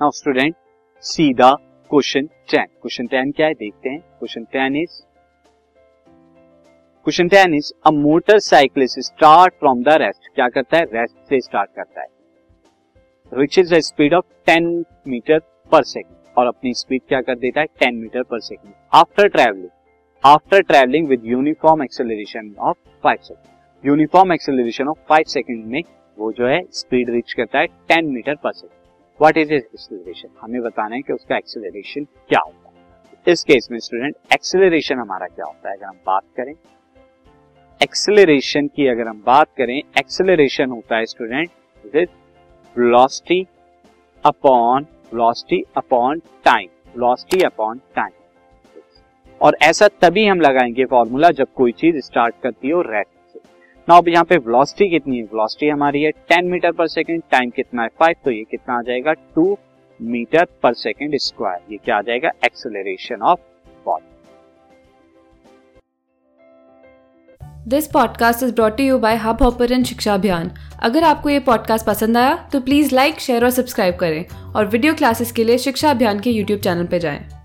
Now student सीधा question ten question ten क्या है? देखते हैं. Question ten is question ten is a motorcyclist start from the rest क्या करता है? रेस्ट से स्टार्ट करता है. Which is speed of ten meter per second और अपनी स्पीड क्या कर देता है? Ten meter per second after travelling after travelling with uniform acceleration of five second uniform acceleration of five second में वो जो है स्पीड रीच करता है ten meter per second what is is acceleration हमें बताना है कि उसका एक्सेलरेशन क्या होता है। इस केस में स्टूडेंट एक्सेलरेशन हमारा क्या होता है? अगर हम बात करें एक्सेलरेशन की अगर हम बात करें एक्सेलरेशन होता है student with velocity upon velocity upon time velocity upon time और ऐसा तभी हम लगाएँगे फॉर्मूला जब कोई चीज़ स्टार्ट करती हो रेस्ट नाउ यहाँ पे वेलोसिटी कितनी है? वेलोसिटी हमारी है 10 मीटर पर सेकंड टाइम कितना है? 5 तो ये कितना आ जाएगा? 2 मीटर पर सेकंड स्क्वायर ये क्या आ जाएगा? Acceleration of body this podcast is brought you by Hubhopper शिक्षा अभियान अगर आपको ये पॉडकास्ट पसंद आया तो प्लीज़ लाइक शेयर और सब्सक्राइब करें और वीडियो क्लासेस के लिए शिक्षा अभियान के यूट्यूब चैनल पर जाएँ।